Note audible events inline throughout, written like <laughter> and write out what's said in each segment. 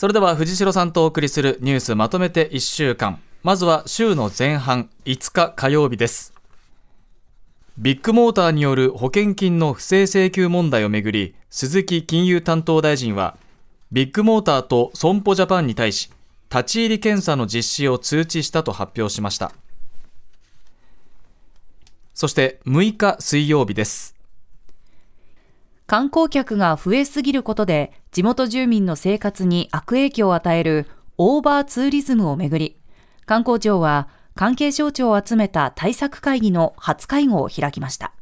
それでは藤代さんとお送りするニュースまとめて1週間。まずは週の前半5日火曜日です。ビッグモーターによる保険金の不正請求問題をめぐり鈴木金融担当大臣はビッグモーターと損保ジャパンに対し立ち入り検査の実施を通知したと発表しました。そして6日水曜日です。観光客が増えすぎることで地元住民の生活に悪影響を与えるオーバーツーリズムをめぐり観光庁は関係省庁を集めた対策会議の初会合を開きました。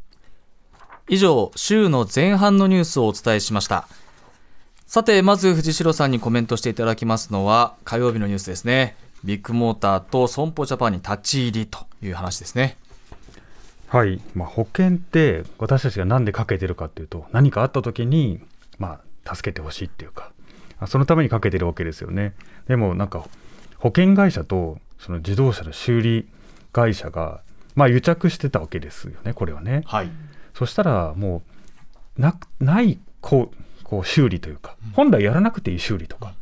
以上週の前半のニュースをお伝えしました。さてまず藤代さんにコメントしていただきますのは火曜日のニュースですね。ビッグモーターと損保ジャパンに立ち入りという話ですね。はい、まあ、保険って私たちが何でかけてるかっていうと何かあった時に、まあ、助けてほしいっていうかそのためにかけてるわけですよね。でもなんか保険会社とその自動車の修理会社が、まあ、癒着してたわけですよねこれはね、はい、そしたらもうなないこうこう修理というか本来やらなくていい修理とか、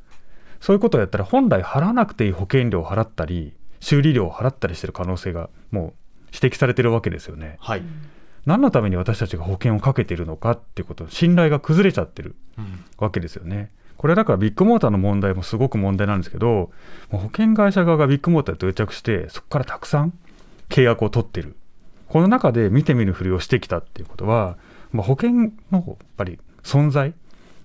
そういうことをやったら本来払わなくていい保険料を払ったり修理料を払ったりしてる可能性がもう指摘されてるわけですよね。はい、何のために私たちが保険をかけているのかっていうこと信頼が崩れちゃってるわけですよね。これだからビッグモーターの問題もすごく問題なんですけど保険会社側がビッグモーターと癒着してそこからたくさん契約を取ってるこの中で見て見ぬふりをしてきたっていうことは、まあ、保険のやっぱり存在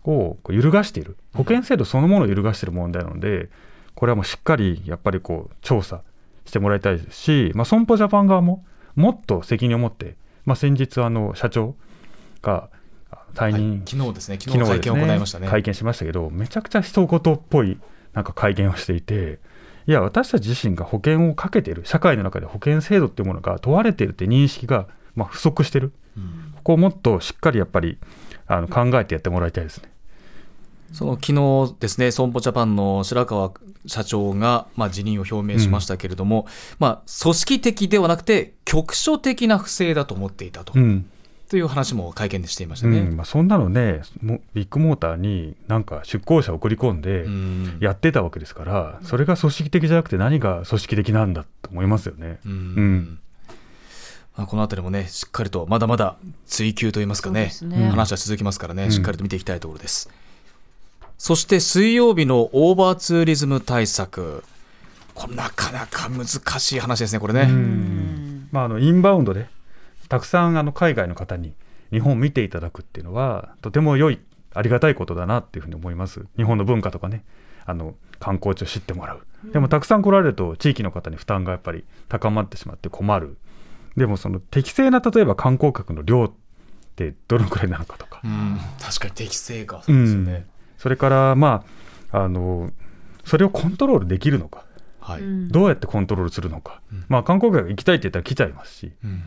を揺るがしている保険制度そのものを揺るがしている問題なのでこれはもうしっかりやっぱりこう調査してもらいたいですし、まあ、損保ジャパン側ももっと責任を持って、まあ、先日あの社長が退任、はい、昨日ですね。昨日会見を行いましたね、ね、会見しましたけどめちゃくちゃ一言っぽいなんか会見をしていていや私たち自身が保険をかけている社会の中で保険制度っていうものが問われているって認識がまあ不足してる、うん、ここをもっとしっかりやっぱりあの考えてやってもらいたいですね。その昨日ですね、損保ジャパンの白川社長が、まあ、辞任を表明しましたけれども、うん、まあ、組織的ではなくて、局所的な不正だと思っていたと。うん。という話も会見でしていましたね、うん、まあ、そんなのねビッグモーターになんか出向者を送り込んでやってたわけですから、それが組織的じゃなくて何が組織的なんだと思いますよね。うん、うん。まあ、このあたりもねしっかりとまだまだ追求といいますかね、ね、話は続きますからね、しっかりと見ていきたいところです。そして水曜日のオーバーツーリズム対策。これなかなか難しい話ですねこれね。まあ、あのインバウンドでたくさんあの海外の方に日本を見ていただくっていうのはとても良いありがたいことだなっていうふうに思います。日本の文化とかね。あの観光地を知ってもらう。でもたくさん来られると地域の方に負担がやっぱり高まってしまって困る。でもその適正な例えば観光客の量ってどのくらいなのかとか、うん、確かに適正か。そうですね、うん、それからまああのそれをコントロールできるのか、はい、どうやってコントロールするのか、うん、まあ観光客が行きたいって言ったら来ちゃいますし、うん。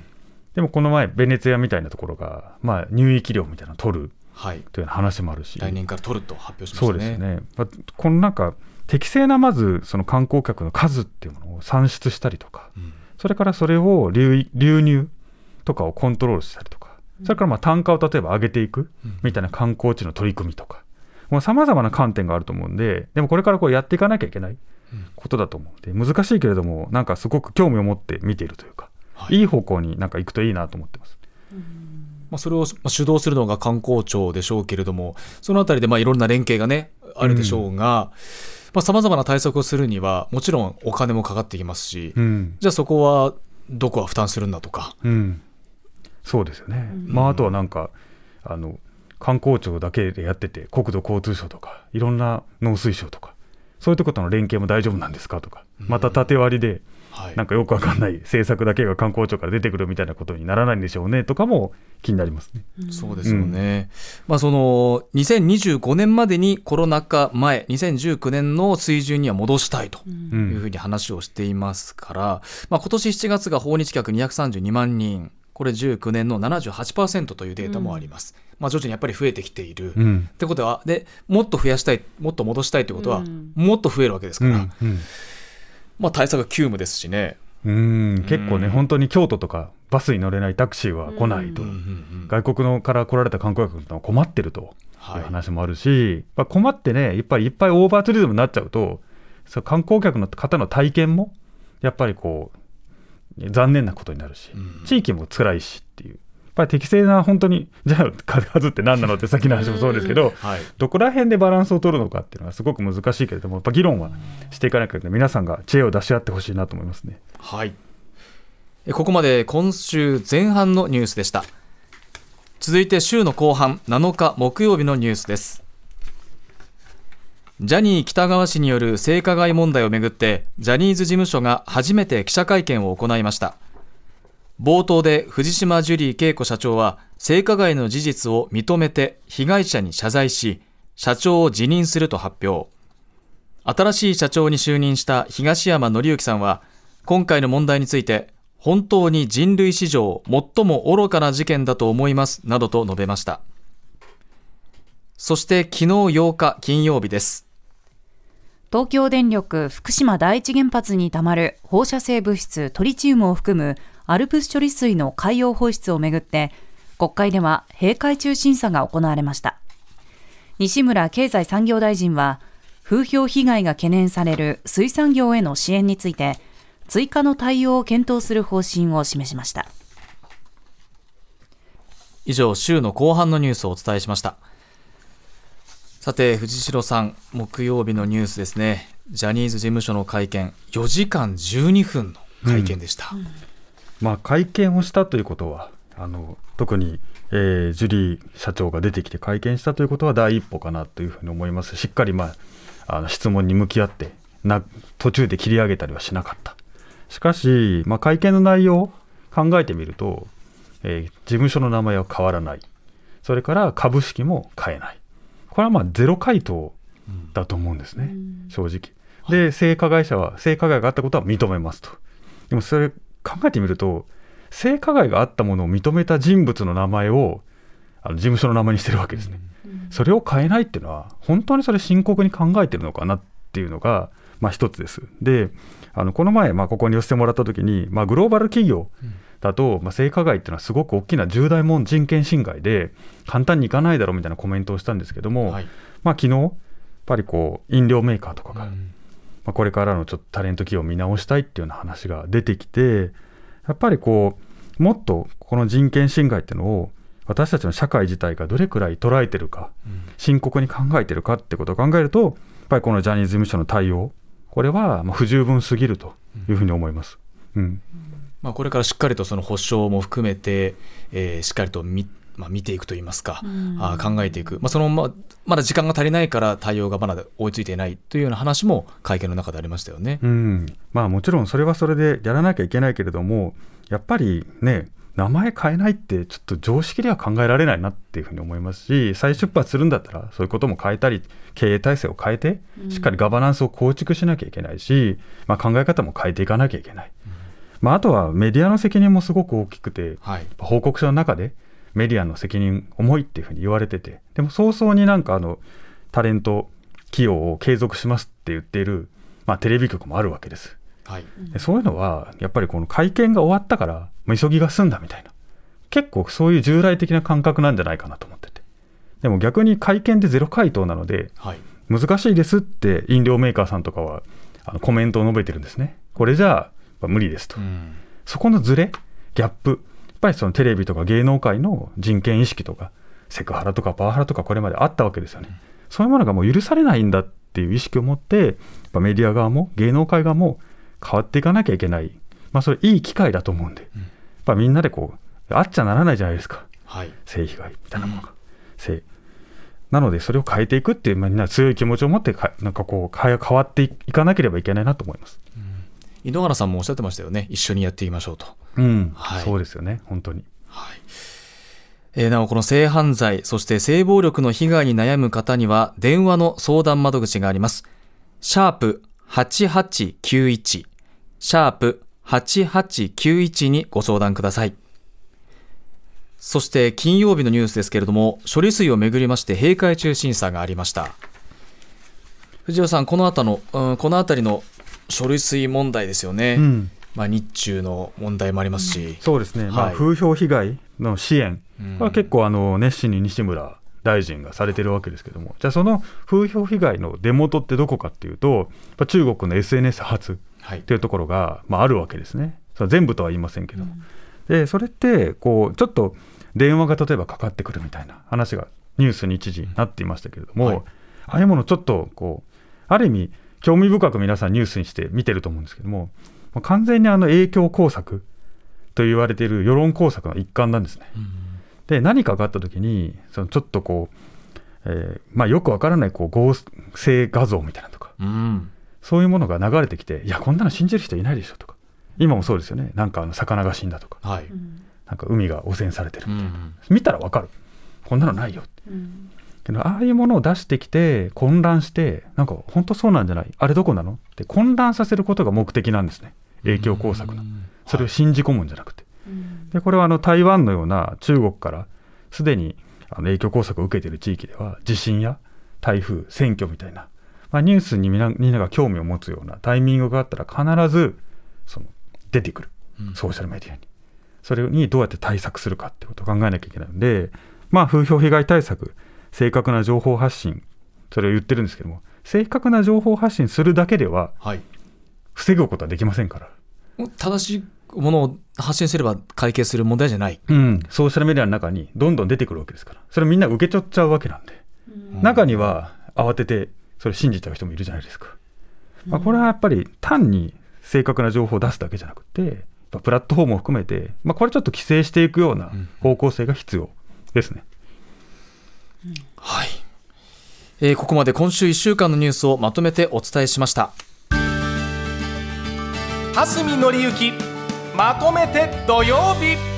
でもこの前、ベネツィアみたいなところが、まあ、入域料みたいなのを取る。という話もあるし、来年から取ると発表しましたね。そうですね、まあ、このなんか適正なまずその観光客の数っていうものを算出したりとか、うん、それからそれを流流入とかをコントロールしたりとか、それからまあ単価を例えば上げていくみたいな観光地の取り組みとか、さまざまな観点があると思うんで、でもこれからこうやっていかなきゃいけないことだと思うので、難しいけれども、なんかすごく興味を持って見ているというか。はい、いい方向になんか行くといいなと思ってます。まあ、それを主導するのが観光庁でしょうけれども、そのあたりでまあいろんな連携がね、あるでしょうが、さまざ、まな対策をするには、もちろんお金もかかってきますし、うん、じゃあそこはどこは負担するんだとか。うん、そうですよね。うん、まあ、あとはなんか、あの、観光庁だけでやってて、国土交通省とか、いろんな農水省とか、そういうとことの連携も大丈夫なんですかとか、また縦割りでなんかよくわかんない政策だけが観光庁から出てくるみたいなことにならないんでしょうねとかも気になりますね。そうですよね。うん、まあその2025年までにコロナ禍前2019年の水準には戻したいというふうに話をしていますから、まあ今年7月が訪日客232万人。これ19年の78%というデータもあります。うん、まあ、徐々にやっぱり増えてきている。うん、ってことはでもっと増やしたいもっと戻したいということは、もっと増えるわけですから、うん、まあ、対策が急務ですしね。うん。結構ね、本当に京都とかバスに乗れないタクシーは来ないと、外国のから来られた観光客は困ってるという話もあるし、はい、困ってね、やっぱりいっぱいオーバーツーリズムになっちゃうと、そ観光客の方の体験も、やっぱりこう、残念なことになるし、地域も辛いしっていう。やっぱり適正な本当に <laughs> じゃあ数って何なのってさっきの話もそうですけど、はい、どこら辺でバランスを取るのかっていうのはすごく難しいけれどもやっぱ議論はしていかなきゃいけない皆さんが知恵を出し合ってほしいなと思いますね。はいここまで今週前半のニュースでした。続いて週の後半7日木曜日のニュースです。ジャニー喜多川氏による性加害問題をめぐってジャニーズ事務所が初めて記者会見を行いました。冒頭で藤島ジュリー恵子社長は性加害の事実を認めて被害者に謝罪し社長を辞任すると発表。新しい社長に就任した東山紀之さんは今回の問題について本当に人類史上最も愚かな事件だと思いますなどと述べました。そして昨日8日金曜日です。東京電力福島第一原発にたまる放射性物質トリチウムを含むアルプス処理水の海洋放出をめぐって国会では閉会中審査が行われました。西村経済産業大臣は風評被害が懸念される水産業への支援について追加の対応を検討する方針を示しました。以上週の後半のニュースをお伝えしましたさて藤代さん木曜日のニュースですね。ジャニーズ事務所の会見4時間12分の会見でした、うん、まあ、会見をしたということはあの特に、えー、ジュリー社長が出てきて会見したということは第一歩かなというふうに思います。しっかり、まあ、あの質問に向き合ってな途中で切り上げたりはしなかった。しかし、まあ、会見の内容を考えてみると、えー、事務所の名前は変わらない。それから株式も変えない。これはまあゼロ回答だと思うんですね、うん、正直。で、性加害者は、性加害があったことは認めますと。でもそれ考えてみると、性加害があったものを認めた人物の名前をあの事務所の名前にしてるわけですね。うん、それを変えないっていうのは、本当にそれ深刻に考えてるのかなっていうのが、まあ、一つです。で、あのこの前、まあ、ここに寄せてもらったときに、まあ、グローバル企業だと、まあ、性加害っていうのはすごく大きな重大問人権侵害で、簡単にいかないだろうみたいなコメントをしたんですけども、はい、まあ昨日やっぱりこう飲料メーカーとかが、うん、まあ、これからのちょっとタレント企業を見直したいっていうような話が出てきて、やっぱりこう、もっとこの人権侵害っていうのを、私たちの社会自体がどれくらい捉えてるか、うん、深刻に考えてるかってことを考えると、やっぱりこのジャニーズ事務所の対応、これは不十分すぎるというふうに思います。うん、まあ、これからしっかりとその保証も含めて、えー、しっかりと見,、まあ、見ていくといいますか、うん、あ考えていく、まあ、そのままだ時間が足りないから対応がまだ追いついていないというような話も会見の中でありましたよね、うん。まあ、もちろんそれはそれでやらなきゃいけないけれどもやっぱりね名前変えないってちょっと常識では考えられないなっていうふうに思いますし再出発するんだったらそういうことも変えたり経営体制を変えてしっかりガバナンスを構築しなきゃいけないし、まあ、考え方も変えていかなきゃいけない、まあ、あとはメディアの責任もすごく大きくて、はい、報告書の中でメディアの責任重いっていうふうに言われててでも早々になんかあのタレント起用を継続しますって言っている、まあ、テレビ局もあるわけです。はい、そういうのはやっぱりこの会見が終わったから急ぎが済んだみたいな。結構そういう従来的な感覚なんじゃないかなと思ってて。でも逆に会見でゼロ回答なので、はい、難しいですって飲料メーカーさんとかはあのコメントを述べてるんですね。これじゃあ無理ですと、うん、そこのズレギャップやっぱりそのテレビとか芸能界の人権意識とかセクハラとかパワハラとかこれまであったわけですよね、うん、そういうものがもう許されないんだっていう意識を持ってメディア側も芸能界側も変わっていかなきゃいけない、まあ、それいい機会だと思うんで、うん、やっぱみんなでこうあっちゃならないじゃないですか、はい、性被害みたいなものが、なのでそれを変えていくっていう、まあ、みんな強い気持ちを持ってかなんかこう変わっていかなければいけないなと思います、うん、井ノ原さんもおっしゃってましたよね。一緒にやっていきましょうと、うん。はい、そうですよね。本当に。はい。えー、なおこの性犯罪そして性暴力の被害に悩む方には電話の相談窓口があります。シャープ8891シャープ8891にご相談ください。そして金曜日のニュースですけれども、処理水をめぐりまして閉会中審査がありました。藤尾さん、この辺の、うん、この辺りの処理水問題ですよね。うん、まあ、日中の問題もありますし、そうですね、はい、まあ、風評被害の支援。は結構あの熱心に西村大臣がされてるわけですけども。じゃあその風評被害の出元ってどこかっていうと中国の SNS 発っていうところが、はい、まあ、あるわけですね。そ全部とは言いませんけど。も、うん、でそれってこうちょっと電話が例えばかかってくるみたいな話がニュースに一時なっていましたけれども、はい、ああいうものちょっとこうある意味興味深く皆さんニュースにして見てると思うんですけども完全にあの影響工作と言われている世論工作の一環なんですね。うん。で何かがあった時にそのちょっとこう、えーまあ、よくわからないこう合成画像みたいなとか、うん、そういうものが流れてきていやこんなの信じる人いないでしょとか今もそうですよね。なんかあの魚が死んだとか、はい、なんか海が汚染されてるみたいな、うん、見たらわかる。こんなのないよって。うんけどああいうものを出してきて混乱してなんか本当そうなんじゃない？あれどこなの？って混乱させることが目的なんですね。影響工作の。それを信じ込むんじゃなくて、でこれはあの台湾のような中国からすでにあの影響工作を受けている地域では地震や台風選挙みたいな、まあ、ニュースにみんなみんなが興味を持つようなタイミングがあったら必ずその出てくる、ソーシャルメディアに。それにどうやって対策するかってことを考えなきゃいけないのでまあ風評被害対策正確な情報発信。それを言ってるんですけども正確な情報発信するだけでは防ぐことはできませんから。正しいものを発信すれば解決する問題じゃない、うん、ソーシャルメディアの中にどんどん出てくるわけですから。それみんな受け取っちゃうわけなんで、うん、中には慌ててそれ信じちゃう人もいるじゃないですか、うん、まあ、これはやっぱり単に正確な情報を出すだけじゃなくてプラットフォームを含めて、まあ、これちょっと規制していくような方向性が必要ですね、はい、えー、ここまで今週1週間のニュースをまとめてお伝えしました。蓮見紀之まとめて土曜日。